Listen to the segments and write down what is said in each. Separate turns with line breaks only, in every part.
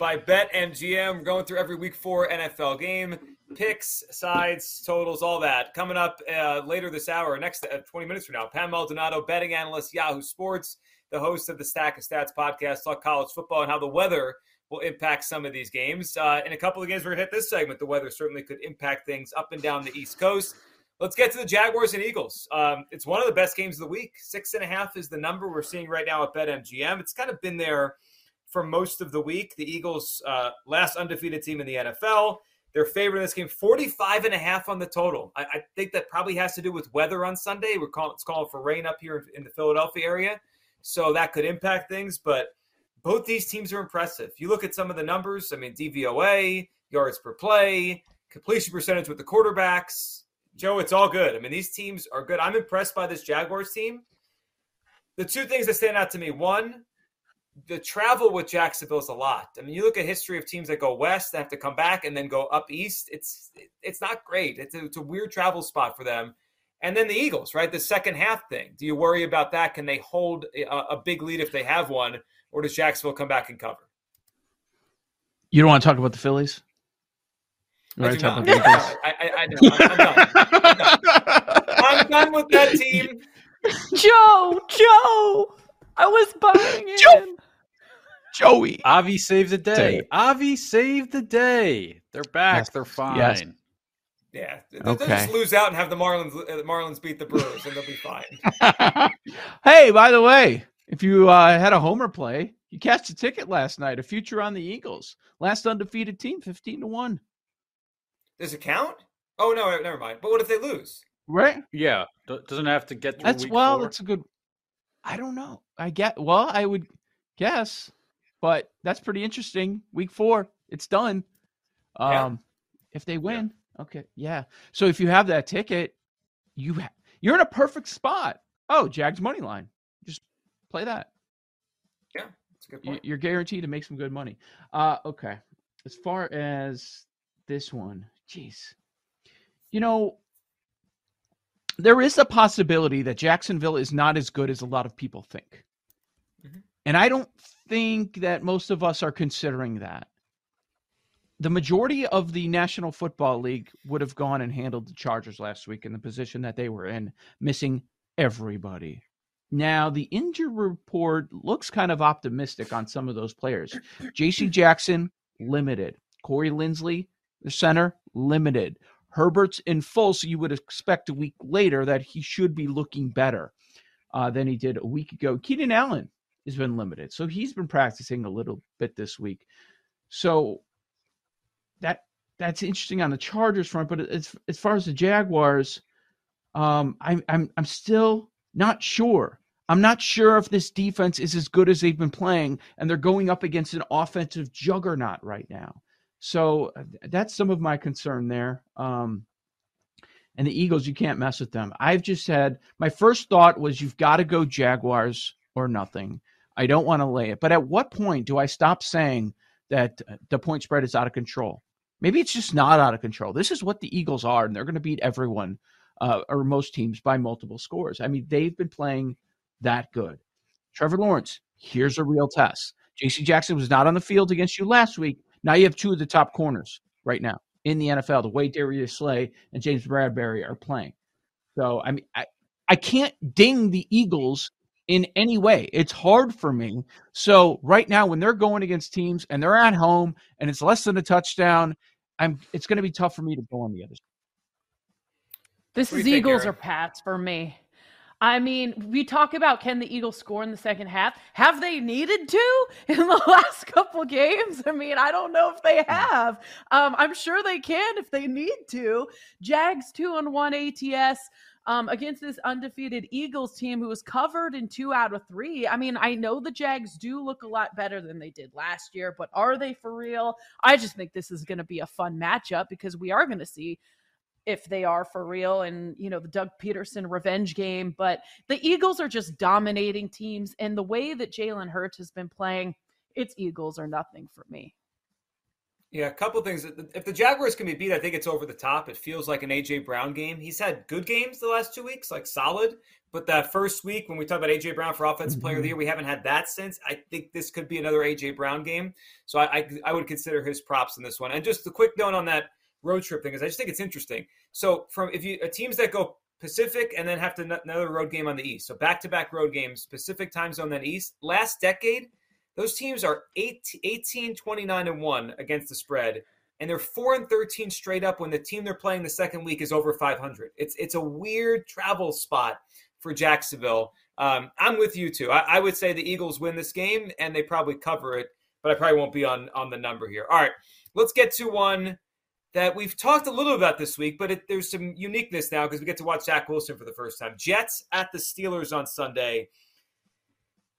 by BetMGM. We're going through every week four NFL game, picks, sides, totals, all that. Coming up uh, later this hour, next uh, 20 minutes from now, Pam Maldonado, betting analyst, Yahoo Sports, the host of the Stack of Stats podcast, talk college football and how the weather will impact some of these games. Uh, in a couple of games, we're going to hit this segment. The weather certainly could impact things up and down the East Coast. Let's get to the Jaguars and Eagles. Um, it's one of the best games of the week. Six and a half is the number we're seeing right now at BetMGM. It's kind of been there for most of the week. The Eagles, uh, last undefeated team in the NFL. They're favored in this game, 45 and a half on the total. I, I think that probably has to do with weather on Sunday. We're calling, it's calling for rain up here in the Philadelphia area. So that could impact things. But both these teams are impressive. You look at some of the numbers, I mean, DVOA, yards per play, completion percentage with the quarterbacks. Joe, it's all good. I mean, these teams are good. I'm impressed by this Jaguars team. The two things that stand out to me one, the travel with Jacksonville is a lot. I mean, you look at history of teams that go west, that have to come back and then go up east. It's it's not great. It's a, it's a weird travel spot for them. And then the Eagles, right? The second half thing. Do you worry about that? Can they hold a, a big lead if they have one, or does Jacksonville come back and cover?
You don't want to talk about the Phillies?
I,
want
do
to talk
not.
about the Eagles?
I, I, I know. I'm, I'm done. I'm done. I'm done with that team.
Joe, Joe, I was buying in.
Joe! Joey.
Avi saved the day.
Say-
Avi saved the day. They're back.
Yes.
They're fine.
Yes.
Yeah, they'll
Okay.
just lose out and have the Marlins. Uh, the Marlins beat the Brewers, and they'll be fine.
hey, by the way, if you uh, had a homer play, you cashed a ticket last night. A future on the Eagles, last undefeated team, fifteen to one.
Does it count? Oh no, never mind. But what if they lose?
Right?
Yeah. Do- Doesn't have to get through
That's
week
well.
four.
That's a good. I don't know. I get. Well, I would guess, but that's pretty interesting. Week four, it's done. Um,
Yeah.
if they win, okay, yeah. So if you have that ticket, you ha- you're in a perfect spot. Oh, Jags money line. Just play that.
Yeah, that's a good point.
You're guaranteed to make some good money. Uh, okay. As far as this one, jeez, you know, there is a possibility that Jacksonville is not as good as a lot of people think. And I don't think that most of us are considering that. The majority of the National Football League would have gone and handled the Chargers last week in the position that they were in, missing everybody. Now, the injury report looks kind of optimistic on some of those players. JC Jackson, limited. Corey Linsley, the center, limited. Herbert's in full, so you would expect a week later that he should be looking better uh, than he did a week ago. Keenan Allen has been limited, so he's been practicing a little bit this week. So that that's interesting on the Chargers front, but as as far as the Jaguars, um, I'm I'm I'm still not sure. I'm not sure if this defense is as good as they've been playing, and they're going up against an offensive juggernaut right now. So uh, that's some of my concern there. Um, and the Eagles, you can't mess with them. I've just had my first thought was you've got to go Jaguars or nothing. I don't want to lay it. But at what point do I stop saying that uh, the point spread is out of control? Maybe it's just not out of control. This is what the Eagles are, and they're going to beat everyone uh, or most teams by multiple scores. I mean, they've been playing that good. Trevor Lawrence, here's a real test. JC Jackson was not on the field against you last week. Now you have two of the top corners right now in the NFL, the way Darius Slay and James Bradberry are playing. So, I mean, I, I can't ding the Eagles in any way. It's hard for me. So, right now, when they're going against teams and they're at home and it's less than a touchdown, I'm it's going to be tough for me to go on the other side.
This is
you think,
Eagles or Pats for me. I mean, we talk about can the Eagles score in the second half? Have they needed to in the last couple games? I mean, I don't know if they have. Um, I'm sure they can if they need to. Jags two on one ATS. Um, against this undefeated Eagles team who was covered in two out of three. I mean, I know the Jags do look a lot better than they did last year, but are they for real? I just think this is going to be a fun matchup because we are going to see if they are for real and you know the Doug Pederson revenge game but the Eagles are just dominating teams and the way that Jalen Hurts has been playing it's Eagles or nothing for me
Yeah, a couple things. If the Jaguars can be beat, I think it's over the top. It feels like an AJ Brown game. He's had good games the last two weeks, like solid. But that first week, when we talk about AJ Brown for Offensive mm-hmm. Player of the Year, we haven't had that since. I think this could be another AJ Brown game. So I, I, I would consider his props in this one. And just a quick note on that road trip thing is I just think it's interesting. So from if you uh, teams that go Pacific and then have to another road game on the East, so back to back road games, Pacific time zone then East. Last decade, those teams are 18, 18 29 and 1 against the spread and they're 4 and 13 straight up when the team they're playing the second week is over 500 it's it's a weird travel spot for jacksonville. Um, i'm with you too. I, I, would say the eagles win this game and they probably cover it but i probably won't be on on the number here. All right let's get to one that we've talked a little about this week but it, there's some uniqueness now because we get to watch zach wilson for the first time. Jets at the steelers on sunday.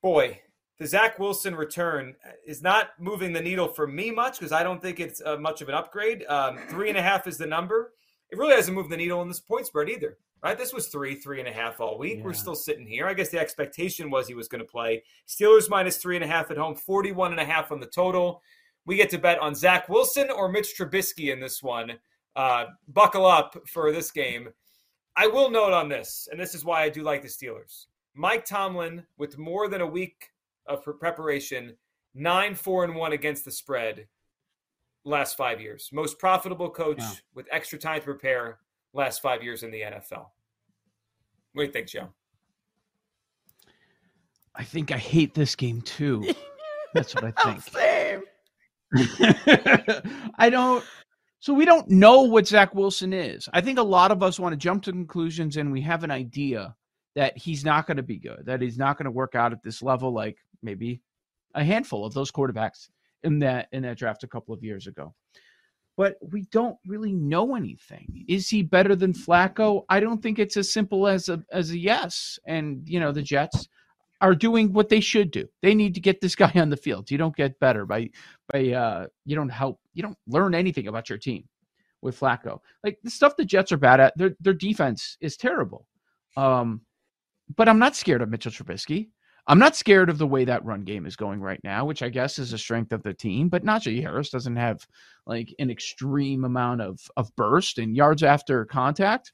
Boy the Zach Wilson return is not moving the needle for me much because I don't think it's uh, much of an upgrade. Um, three and a half is the number. It really hasn't moved the needle in this point spread either, right? This was three, three and a half all week. Yeah. We're still sitting here. I guess the expectation was he was going to play. Steelers minus three and a half at home, 41 and a half on the total. We get to bet on Zach Wilson or Mitch Trubisky in this one. Uh, buckle up for this game. I will note on this, and this is why I do like the Steelers. Mike Tomlin, with more than a week of preparation, nine, four, and one against the spread last five years. Most profitable coach wow. with extra time to prepare last five years in the NFL. What do you think, Joe?
I think I hate this game too. That's what I oh, think.
Same.
I don't. So we don't know what Zach Wilson is. I think a lot of us want to jump to conclusions and we have an idea that he's not going to be good, that he's not going to work out at this level like maybe a handful of those quarterbacks in that in that draft a couple of years ago. But we don't really know anything. Is he better than Flacco? I don't think it's as simple as a as a yes. And you know, the Jets are doing what they should do. They need to get this guy on the field. You don't get better by by uh you don't help you don't learn anything about your team with Flacco. Like the stuff the Jets are bad at, their their defense is terrible. Um but I'm not scared of Mitchell Trubisky. I'm not scared of the way that run game is going right now, which I guess is a strength of the team. But Najee Harris doesn't have like an extreme amount of of burst and yards after contact.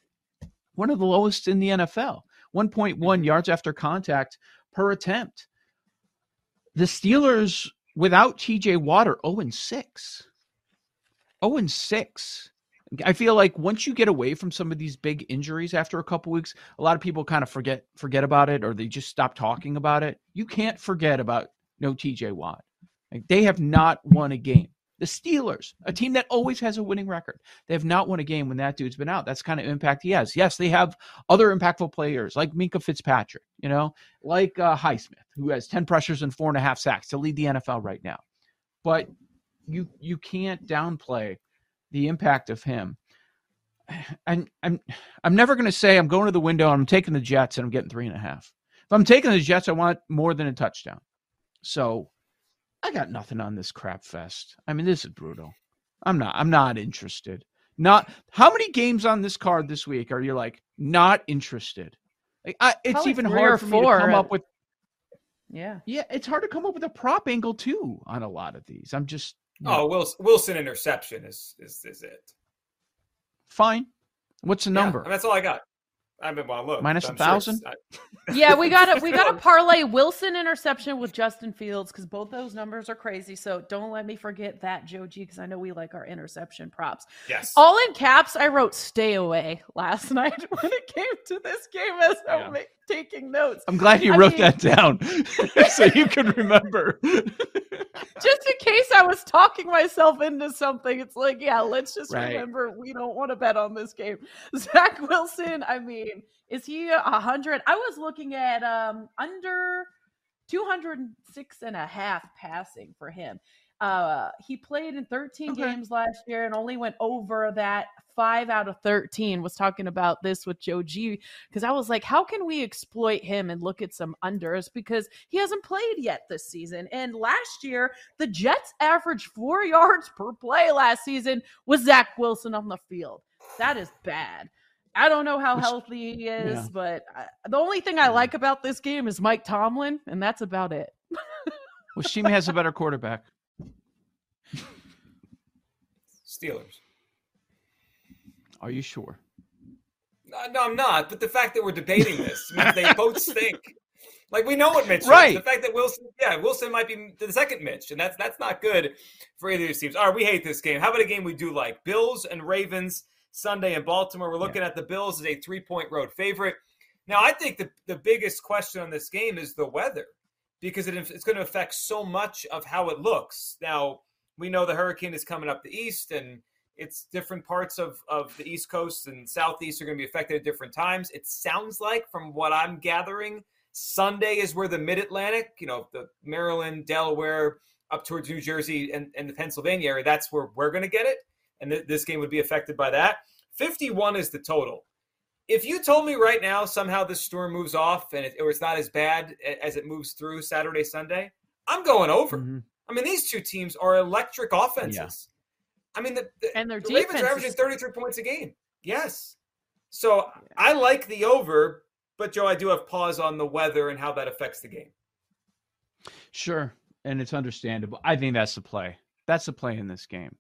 One of the lowest in the NFL. 1.1 mm-hmm. yards after contact per attempt. The Steelers without TJ Watt 0 and 6. 0 and 6. I feel like once you get away from some of these big injuries after a couple weeks, a lot of people kind of forget forget about it or they just stop talking about it. You can't forget about no TJ Watt. Like they have not won a game. The Steelers, a team that always has a winning record, they have not won a game when that dude's been out. That's kind of impact he has. Yes, they have other impactful players like Minkah Fitzpatrick, you know, like uh, Highsmith, who has ten pressures and four and a half sacks to lead the NFL right now. But you you can't downplay the impact of him. And I'm I'm never going to say I'm going to the window. I'm taking the Jets and I'm getting three and a half. If I'm taking the Jets, I want more than a touchdown. So I got nothing on this crap fest. I mean, this is brutal. I'm not. I'm not interested. Not how many games on this card this week are you like not interested? Like, I, it's Probably even hard for me to come up with.
Yeah,
yeah, it's hard to come up with a prop angle too on a lot of these. I'm just
Oh, Wilson, Wilson interception is, is is it?
Fine. What's the number?
Yeah, that's all I got. I mean, well, look,
minus a thousand.
Sure
yeah, we got to we got to parlay Wilson interception with Justin Fields because both those numbers are crazy. So don't let me forget that, Joe G, because I know we like our interception props.
Yes.
All in caps, I wrote "stay away" last night when it came to this game as yeah. I'm taking notes.
I'm glad you I wrote mean, that down so you can remember.
Just in case I was talking myself into something, it's like, yeah, let's just right. remember we don't want to bet on this game. Zach Wilson, I mean, is he a hundred? I was looking at um under 206 and a half passing for him. Uh, he played in 13
Okay.
games last year and only went over that five out of 13. Was talking about this with Joe G because I was like, how can we exploit him and look at some unders because he hasn't played yet this season. And last year, the Jets averaged four yards per play last season with Zach Wilson on the field. That is bad. I don't know how
Which-
healthy he is,
yeah.
but I, the only thing I like about this game is Mike Tomlin, and that's about it.
well, team has a better quarterback?
Steelers.
Are you sure?
No, no, I'm not. But the fact that we're debating this means they both stink. Like we know what Mitch
Right.
is. The fact that Wilson, yeah, Wilson might be the second Mitch, and that's that's not good for either of these teams. All right, we hate this game. How about a game we do like? Bills and Ravens Sunday in Baltimore. We're looking at the Bills as a three point road favorite. Now, I think the the biggest question on this game is the weather because it, it's going to affect so much of how it looks. Now, we know the hurricane is coming up the east and it's different parts of, of the east coast and southeast are going to be affected at different times. It sounds like from what i'm gathering sunday is where the mid-atlantic you know the maryland delaware up towards new jersey and, and the pennsylvania area that's where we're going to get it and th- this game would be affected by that. 51 is the total. If you told me right now somehow this storm moves off and it, it's not as bad as it moves through saturday sunday i'm going over.
Mhm.
I mean, these two teams are electric offenses. I mean, the, the,
And their
the Ravens are averaging
is-
33 points a game. Yes. So I like the over, but Joe, I do have pause on the weather and how that affects the game.
Sure, and it's understandable. I think that's the play. That's the play in this game.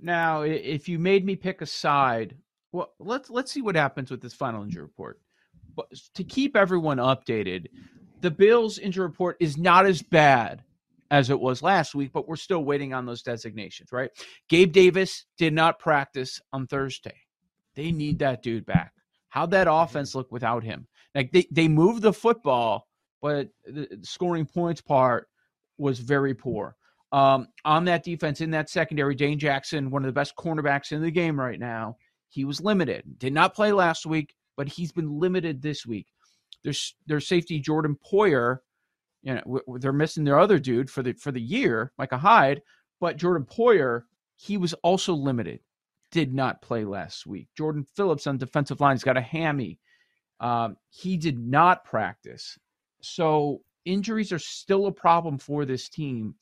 Now, if you made me pick a side, well, let's let's see what happens with this final injury report. But to keep everyone updated, the Bills injury report is not as bad as it was last week, but we're still waiting on those designations, right? Gabe Davis did not practice on Thursday. They need that dude back. How'd that offense look without him? Like they, they moved the football, but the scoring points part was very poor. Um, on that defense, in that secondary, Dane Jackson, one of the best cornerbacks in the game right now, he was limited. Did not play last week, but he's been limited this week. There's their safety Jordan Poyer, you know, w- they're missing their other dude for the for the year, Micah Hyde, but Jordan Poyer, he was also limited. Did not play last week. Jordan Phillips on defensive line has got a hammy. Um, he did not practice. So injuries are still a problem for this team.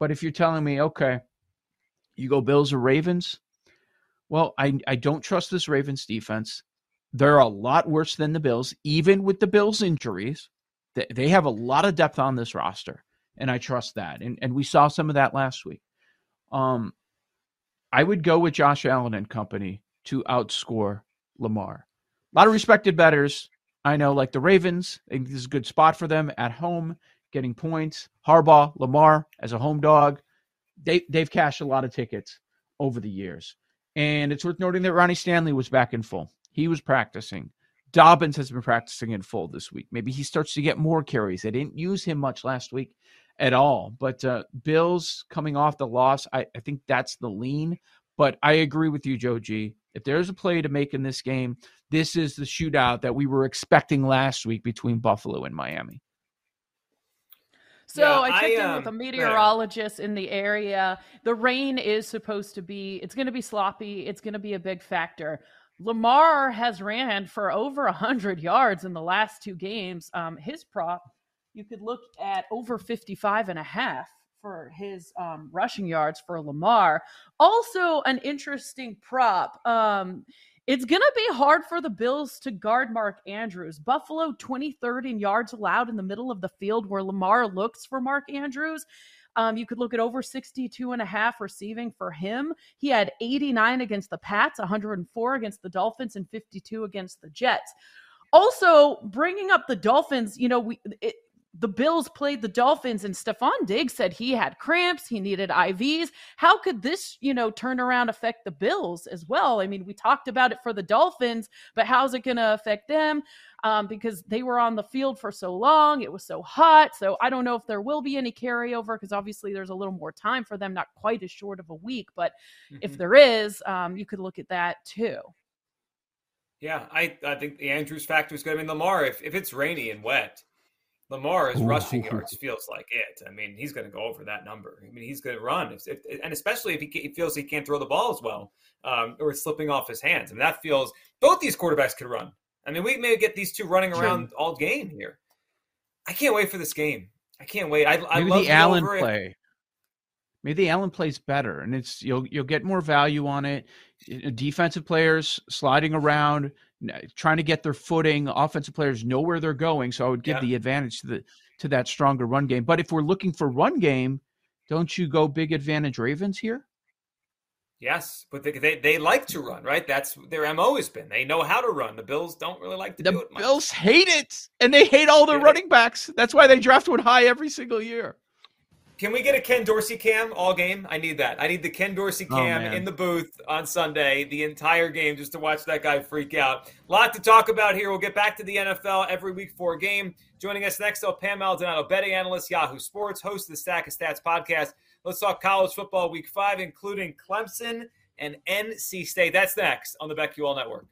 But if you're telling me, okay, you go Bills or Ravens, well, I, I don't trust this Ravens defense. They're a lot worse than the Bills, even with the Bills' injuries. They, have a lot of depth on this roster, and I trust that. And, and we saw some of that last week. Um, I would go with Josh Allen and company to outscore Lamar. A lot of respected bettors. I know, like the Ravens, I think this is a good spot for them at home, getting points. Harbaugh, Lamar as a home dog, they they've cashed a lot of tickets over the years. And it's worth noting that Ronnie Stanley was back in full. He was practicing. Dobbins has been practicing in full this week. Maybe he starts to get more carries. They didn't use him much last week at all. But uh, Bills coming off the loss, I, I think that's the lean. But I agree with you, Joe G. If there's a play to make in this game, this is the shootout that we were expecting last week between Buffalo and Miami.
So
Yeah,
I checked
I,
in
um,
with a
go ahead.
meteorologist in the area. The rain is supposed to be, it's going to be sloppy. It's going to be a big factor. Lamar has ran for over 100 yards in the last two games. Um, his prop, you could look at over 55 and a half for his um, rushing yards for Lamar. Also, an interesting prop. Um, it's going to be hard for the Bills to guard Mark Andrews. Buffalo 23rd in yards allowed in the middle of the field where Lamar looks for Mark Andrews. Um, you could look at over 62 and a half receiving for him. He had 89 against the Pats, 104 against the Dolphins, and 52 against the Jets. Also, bringing up the Dolphins, you know, we it, the Bills played the Dolphins, and Stefon Diggs said he had cramps, he needed IVs. How could this, you know, turnaround affect the Bills as well? I mean, we talked about it for the Dolphins, but how's it going to affect them? Um, because they were on the field for so long, it was so hot. So I don't know if there will be any carryover because obviously there's a little more time for them, not quite as short of a week. But if
Mhm.
there is, um, you could look at that too.
Yeah, I, I think the Andrews factor is good. I mean, Lamar, if, if it's rainy and wet, Lamar's
Ooh.
rushing yards feels like it. I mean, he's going to go over that number. I mean, he's going to run, if, if, and especially if he, he, feels he can't throw the ball as well, um, or it's slipping off his hands. I mean, that feels both these quarterbacks could run. I mean, we may get these two running around all game here. I can't wait for this game. I can't wait. I, I
Maybe
love
the Allen play. Maybe the Allen plays better, and it's you'll you'll get more value on it. Defensive players sliding around, trying to get their footing. Offensive players know where they're going, so I would give yeah. the advantage to the to that stronger run game. But if we're looking for run game, don't you go big advantage Ravens here?
Yes, but they, they, they like to run, right? That's their mo has been. They know how to run. The Bills don't really like to
the
do it.
The Bills hate it, and they hate all their yeah. running backs. That's why they draft one high every single year.
Can we get a Ken Dorsey cam all game? I need that. I need the Ken Dorsey
Oh,
cam in the booth on Sunday, the entire game, just to watch that guy freak out. A lot to talk about here. We'll get back to the NFL every week for a game. Joining us next, though, Pam Maldonado, betting analyst, Yahoo Sports, host of the Stack of Stats podcast. Let's talk college football week five, including Clemson and NC State. That's next on the BetQL Network.